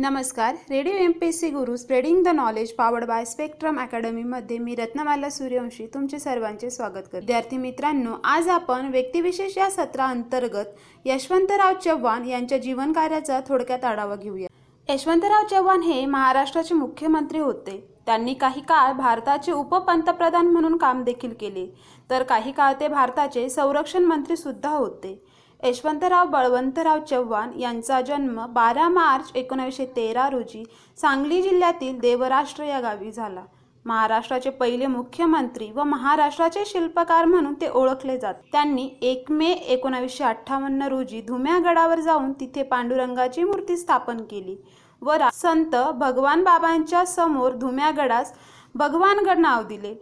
नमस्कार. Radio M P C Guru spreading the knowledge powered by Spectrum अकॅडमीमध्ये मी रत्नमाला सूर्यवंशी तुमचे सर्वांचे स्वागत करते. विद्यार्थी मित्रांनो आज आपण व्यक्तिविशेष या सत्राअंतर्गत यशवंतराव चव्हाण यांच्या जीवनकार्याचा थोडक्यात आढावा घेऊया. यशवंतराव चव्हाण हे महाराष्ट्राचे मुख्यमंत्री होते. त्यांनी काही काळ भारताचे उपपंतप्रधान म्हणून काम देखील केले. तर काही काळ ते भारताचे संरक्षण मंत्री सुद्धा होते. यशवंतराव बळवंतराव चव्हाण यांचा जन्म बारा मार्च एकोणावीसशे तेरा रोजी सांगली जिल्ह्यातील देवराष्ट्र या गावी झाला. महाराष्ट्राचे पहिले मुख्यमंत्री व महाराष्ट्राचे शिल्पकार म्हणून ते ओळखले जात. त्यांनी एक मे एकोणावीसशे अठ्ठावन्न रोजी धुम्या गडावर जाऊन तिथे पांडुरंगाची मूर्ती स्थापन केली व संत भगवान बाबांच्या समोर धुम्या गडास भगवानगड नाव दिले.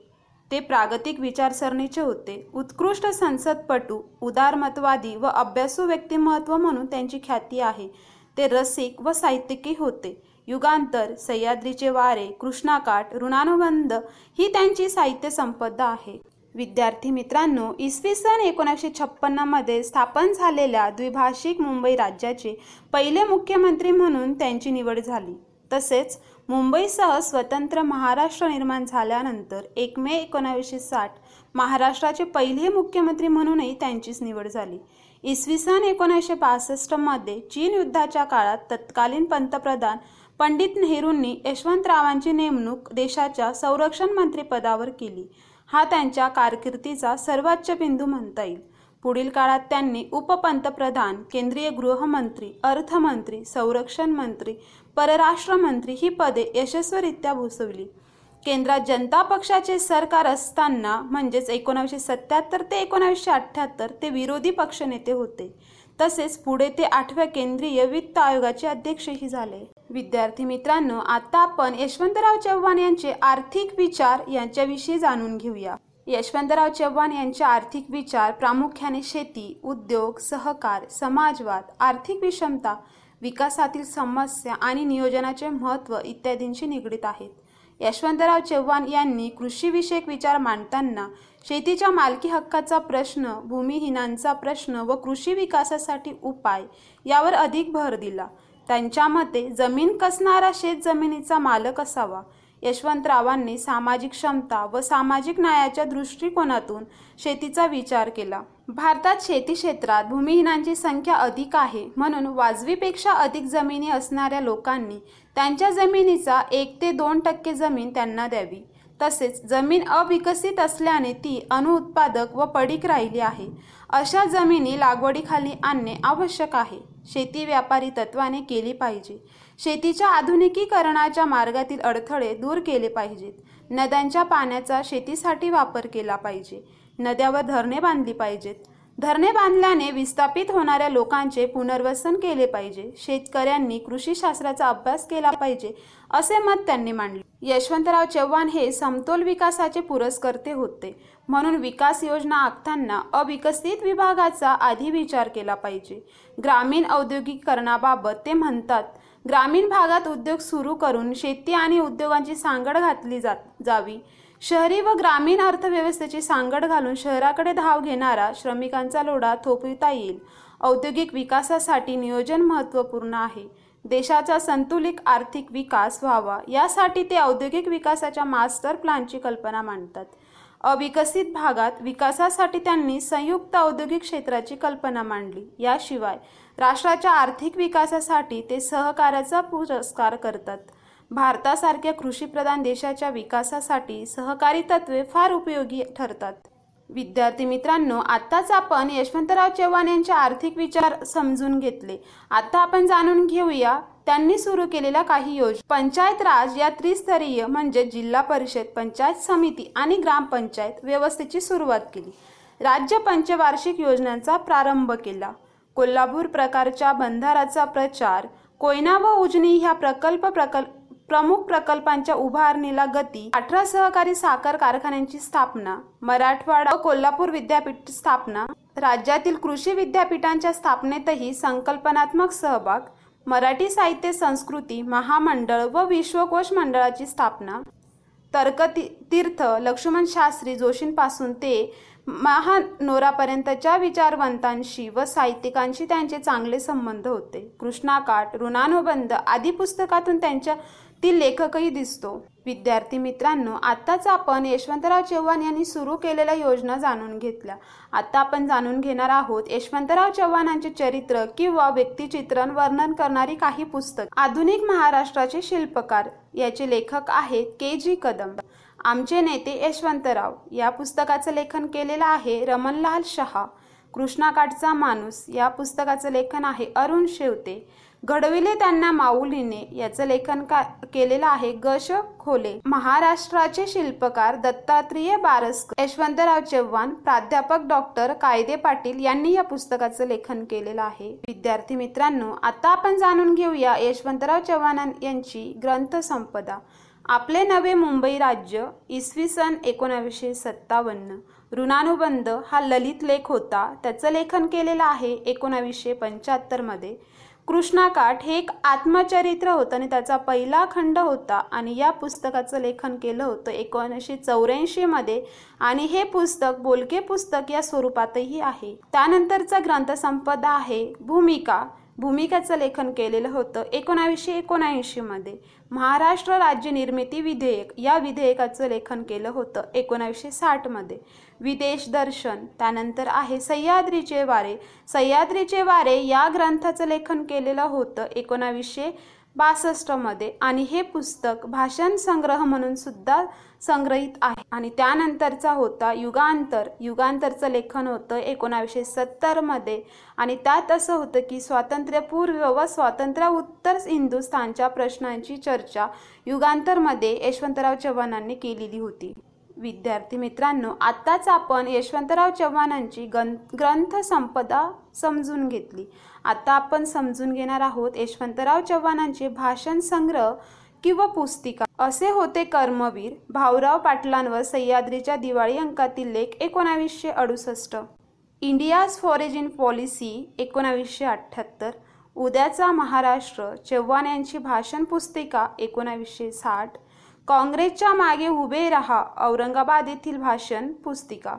ते प्रागतिक विचारसरणीचे होते. उत्कृष्ट संसदपटू उदारमतवादी व अभ्यासू व्यक्तिमत्व म्हणून त्यांची ख्याती आहे. ते रसिक व साहित्यिकी होते. युगांतर सह्याद्रीचे वारे कृष्णाकाठ ऋणानुबंध ही त्यांची साहित्य संपदा आहे. विद्यार्थी मित्रांनो इसवी सन एकोणीसशे छप्पन्नमध्ये स्थापन झालेल्या द्विभाषिक मुंबई राज्याचे पहिले मुख्यमंत्री म्हणून त्यांची निवड झाली. तसेच मुंबईसह स्वतंत्र महाराष्ट्र निर्माण झाल्यानंतर एक मे एकोणावीसशे साठ महाराष्ट्राचे पहिले मुख्यमंत्री म्हणूनही त्यांचीच निवड झाली. इसवी सन एकोणीसशे बासष्टमध्ये चीन युद्धाच्या काळात तत्कालीन पंतप्रधान पंडित नेहरूंनी यशवंतरावांची नेमणूक देशाच्या संरक्षण मंत्रीपदावर केली. हा त्यांच्या कारकिर्दीचा सर्वोच्च बिंदू म्हणता येईल. पुढील काळात त्यांनी उपपंतप्रधान केंद्रीय गृहमंत्री अर्थमंत्री संरक्षण मंत्री परराष्ट्र मंत्री ही पदे यशस्वीरित्या भूसवली. केंद्रात जनता पक्षाचे सरकार असताना म्हणजेच एकोणावीसशे सत्याहत्तर ते एकोणावीसशे अठ्ठ्याहत्तर ते विरोधी पक्षनेते होते. तसेच पुढे ते आठव्या केंद्रीय वित्त आयोगाचे अध्यक्षही झाले. विद्यार्थी मित्रांनो आता आपण यशवंतराव चव्हाण यांचे आर्थिक विचार यांच्याविषयी जाणून घेऊया. यशवंतराव चव्हाण यांचे आर्थिक विचार प्रामुख्याने शेती उद्योग सहकार समाजवाद आर्थिक विषमता विकासातील समस्या आणि नियोजनाचे महत्त्व इत्यादींशी निगडीत आहेत. यशवंतराव चव्हाण यांनी कृषीविषयक विचार मांडताना शेतीच्या मालकी हक्काचा प्रश्न भूमिहीनांचा प्रश्न व कृषी विकासासाठी उपाय यावर अधिक भर दिला. त्यांच्या मते जमीन कसणारा शेत जमिनीचा मालक असावा. यशवंतरावांनी सामाजिक क्षमता व सामाजिक न्यायाच्या दृष्टिकोनातून शेतीचा विचार केला. भारतात शेती क्षेत्रात भूमिहीनांची संख्या अधिक आहे. म्हणून वाजवीपेक्षा अधिक जमिनी असणाऱ्या लोकांनी त्यांच्या जमिनीचा एक ते दोन टक्के जमीन त्यांना द्यावी. तसेच जमीन अविकसित असल्याने ती अनुत्पादक व पडीक राहिली आहे. अशा जमिनी लागवडीखाली आणणे आवश्यक आहे. शेती व्यापारी तत्वाने केली पाहिजे. शेतीच्या आधुनिकीकरणाच्या मार्गातील अडथळे दूर केले पाहिजेत. नद्यांच्या पाण्याचा शेतीसाठी वापर केला पाहिजे. नद्यावर धरणे बांधली पाहिजेत. धरणे बांधल्याने विस्थापित होणाऱ्या लोकांचे पुनर्वसन केले पाहिजे. शेतकऱ्यांनी कृषीशास्त्राचा अभ्यास केला पाहिजे असे मत त्यांनी मांडले. यशवंतराव चव्हाण हे समतोल विकासाचे पुरस्कर्ते होते. म्हणून विकास योजना आखताना अविकसित विभागाचा आधी विचार केला पाहिजे. ग्रामीण औद्योगिकरणाबाबत ते म्हणतात ग्रामीण भागात उद्योग सुरू करून शेती आणि उद्योगांची सांगड घातली जात जावी. शहरी व ग्रामीण अर्थव्यवस्थेची सांगड घालून शहराकडे धाव घेणारा श्रमिकांचा लोढा थोपविता येईल. औद्योगिक विकासासाठी नियोजन महत्त्वपूर्ण आहे. देशाचा संतुलित आर्थिक विकास व्हावा यासाठी ते औद्योगिक विकासाच्या मास्टर प्लॅनची कल्पना मांडतात. अविकसित भागात विकासासाठी त्यांनी संयुक्त औद्योगिक क्षेत्राची कल्पना मांडली. याशिवाय राष्ट्राच्या आर्थिक विकासासाठी ते सहकार्याचा पुरस्कार करतात. भारतासारख्या कृषीप्रधान देशाच्या विकासासाठी सहकारी तत्वे फार उपयोगी ठरतात. विद्यार्थी मित्रांनो आत्ताच आपण यशवंतराव चव्हाण यांचे आर्थिक विचार समजून घेतले. आता आपण जाणून घेऊया त्यांनी सुरू केलेल्या काही योजना. पंचायत राज या त्रिस्तरीय म्हणजे जिल्हा परिषद पंचायत समिती आणि ग्रामपंचायत व्यवस्थेची सुरुवात केली. राज्य पंचवार्षिक योजनांचा प्रारंभ केला. कोल्हापूर प्रकारच्या बंधाराचा प्रचार कोयना व उजनी ह्या प्रकल्प प्रकल्प प्रमुख प्रकल्पांच्या उभारणीला गती अठरा सहकारी साखर कारखान्यांची स्थापना मराठवाडा व कोल्हापूर विद्यापीठ स्थापना राज्यातील कृषी विद्यापीठांच्या स्थापनेतही संकल्पनात्मक सहभाग मराठी साहित्य संस्कृती महामंडळ व विश्वकोश मंडळाची स्थापना तर्कतीर्थ लक्ष्मण शास्त्री जोशींपासून ते महानोरापर्यंतच्या विचारवंतांशी व साहित्यिकांशी त्यांचे चांगले संबंध होते. कृष्णाकाठ ऋणानुबंध आदी पुस्तकातून त्यांच्या ती लेखकही दिसतो. विद्यार्थी मित्रांनो आत्ताच आपण यशवंतराव चव्हाण यांनी सुरू केलेल्या योजना जाणून घेतल्या. आता आपण जाणून घेणार आहोत यशवंतराव चव्हाणांचे चरित्र किंवा व्यक्तिचित्रण वर्णन करणारी काही पुस्तक. आधुनिक महाराष्ट्राचे शिल्पकार याचे लेखक आहेत के जी कदम आमचे नेते यशवंतराव. या पुस्तकाचं लेखन केलेलं आहे रमणलाल शहा. कृष्णाकाठचा माणूस. या पुस्तकाचं लेखन आहे अरुण शेवते. घडविले त्यांना माऊलीने. याचं लेखन का केलेलं आहे गश खोले. महाराष्ट्राचे शिल्पकार दत्तात्रेय बारसकर. यशवंतराव चव्हाण प्राध्यापक डॉक्टर कायदे पाटील यांनी या पुस्तकाचं लेखन केलेलं आहे. विद्यार्थी मित्रांनो आता आपण जाणून घेऊया यशवंतराव चव्हाण यांची ग्रंथसंपदा. आपले नवे मुंबई राज्य इसवी सन एकोणावीसशे सत्तावन्न. ऋणानुबंध हा ललित लेख होता. त्याचं लेखन केलेलं आहे एकोणावीसशे पंच्याहत्तरमध्ये. कृष्णाकाठ हे एक आत्मचरित्र होतं आणि त्याचा पहिला खंड होता आणि या पुस्तकाचं लेखन केलं होतं एकोणीसशे चौऱ्याऐंशीमध्ये आणि हे पुस्तक बोलके पुस्तक या स्वरूपातही आहे. त्यानंतरचा ग्रंथसंपदा आहे भूमिका. भूमिकेचं लेखन केलेलं होतं एकोणावीसशे एकोणऐंशीमध्ये महाराष्ट्र राज्य निर्मिती विधेयक या विधेयकाचं लेखन केलं होतं एकोणावीसशे साठमध्ये विदेश दर्शन त्यानंतर आहे सह्याद्रीचे वारे सह्याद्रीचे वारे या ग्रंथाचं लेखन केलेलं होतं एकोणावीसशे बासष्टमध्ये. आणि हे पुस्तक भाषण संग्रह म्हणून सुद्धा संग्रहित आहे. आणि त्यानंतरचा होता युगांतर. युगांतरचं लेखन होतं एकोणावीसशे सत्तरमध्ये. आणि त्यात असं होतं की स्वातंत्र्यपूर्व व स्वातंत्र्य उत्तर हिंदुस्थानच्या प्रश्नांची चर्चा युगांतरमध्ये यशवंतराव चव्हाणांनी केलेली होती. विद्यार्थी मित्रांनो आत्ताच आपण यशवंतराव चव्हाणांची गं ग्रंथसंपदा समजून घेतली. आता आपण समजून घेणार आहोत यशवंतराव चव्हाणांचे भाषण संग्रह किंवा पुस्तिका. असे होते कर्मवीर भाऊराव पाटलांवर सह्याद्रीच्या दिवाळी अंकातील लेख एकोणावीसशे अडुसष्ट. इंडियाज फॉरेजिन पॉलिसी एकोणावीसशे अठ्ठ्याहत्तर. उद्याचा महाराष्ट्र चव्हाण यांची भाषण पुस्तिका एकोणावीसशे साठ. काँग्रेसच्या मागे उभे रहा औरंगाबाद येथील भाषण पुस्तिका.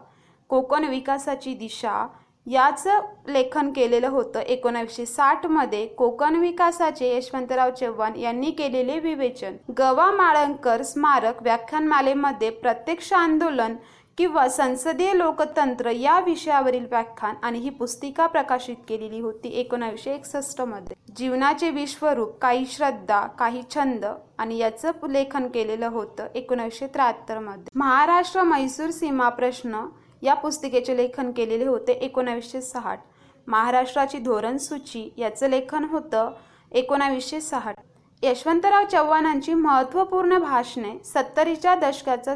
कोकण विकासाची दिशा याचं लेखन केलेलं होतं एकोणावीसशे साठमध्ये कोकण विकासाचे यशवंतराव चव्हाण यांनी केलेले विवेचन. गवा माळंकर स्मारक व्याख्यानमालेमध्ये प्रत्यक्ष आंदोलन किंवा संसदीय लोकतंत्र या विषयावरील व्याख्यान आणि ही पुस्तिका प्रकाशित केलेली होती एकोणावीसशे एकसष्टमध्ये जीवनाचे विश्वरूप काही श्रद्धा काही छंद आणि याचं लेखन केलेलं होतं एकोणीसशे त्र्याहत्तरमध्ये महाराष्ट्र मैसूर सीमा प्रश्न या पुस्तिकेचे लेखन केलेले होते एकोणावीसशे साठ. महाराष्ट्राची धोरण सूची याचं लेखन होतं एकोणावीसशे साठ. यशवंतराव चव्हाणांची महत्त्वपूर्ण भाषणे सत्तरीच्या दशकाचा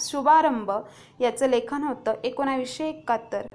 शुभारंभ याचं लेखन होतं एकोणावीसशे एकाहत्तर.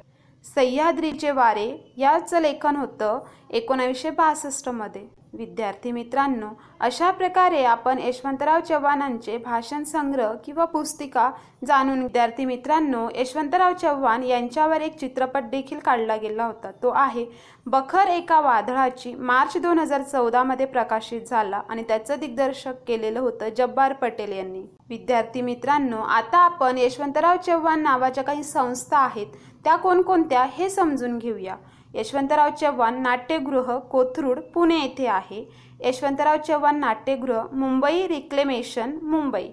सह्याद्रीचे वारे याचं लेखन होतं एकोणावीसशे बासष्टमध्ये. विद्यार्थी मित्रांनो अशा प्रकारे आपण यशवंतराव चव्हाणांचे भाषण संग्रह किंवा पुस्तिका जाणून विद्यार्थी मित्रांनो यशवंतराव चव्हाण यांच्यावर एक चित्रपट देखील काढला गेला होता. तो आहे बखर एका वादळाची मार्च दोन हजार चौदामध्ये प्रकाशित झाला आणि त्याचं दिग्दर्शक केलेलं होतं जब्बार पटेल यांनी. विद्यार्थी मित्रांनो आता आपण यशवंतराव चव्हाण नावाच्या काही संस्था आहेत त्या कोणकोणत्या हे समजून घेऊया. यशवंतराव चव्हाण नाट्यगृह कोथरूड पुणे येथे आहे. यशवंतराव चव्हाण नाट्यगृह मुंबई रिक्लेमेशन मुंबई.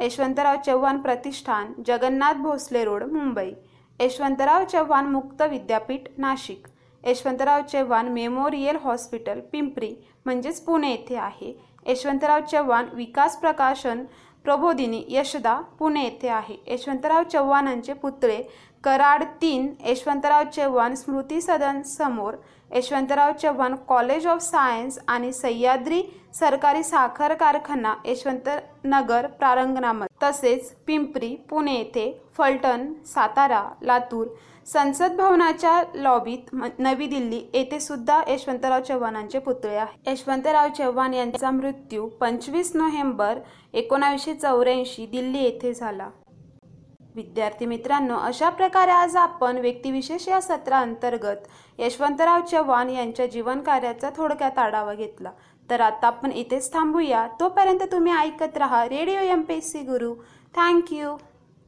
यशवंतराव चव्हाण प्रतिष्ठान जगन्नाथ भोसले रोड मुंबई. यशवंतराव चव्हाण मुक्त विद्यापीठ नाशिक. यशवंतराव चव्हाण मेमोरियल हॉस्पिटल पिंपरी म्हणजेच पुणे येथे आहे. यशवंतराव चव्हाण विकास प्रकाशन प्रबोधिनी यशदा पुणे येथे आहे. यशवंतराव चव्हाणांचे पुतळे कराड तीन यशवंतराव चव्हाण स्मृती सदन समोर Yashwantrao Chavan college of science आणि सह्याद्री सरकारी साखर कारखाना यशवंतनगर प्रारंगणामध्ये तसेच पिंपरी पुणे येथे फलटण सातारा लातूर संसद भवनाच्या लॉबीत नवी दिल्ली येथे सुद्धा यशवंतराव चव्हाणांचे पुतळे आहे यशवंतराव चव्हाण यांचा मृत्यू पंचवीस नोव्हेंबर एकोणावीसशे चौऱ्याऐंशी दिल्ली येथे झाला. विद्यार्थी मित्रांनो अशा प्रकारे आज आपण व्यक्तिविशेष या सत्राअंतर्गत यशवंतराव चव्हाण यांच्या जीवनकार्याचा थोडक्यात आढावा घेतला. तर आता आपण इथेच थांबूया. तोपर्यंत तुम्ही ऐकत राहा radio M P C guru. Thank you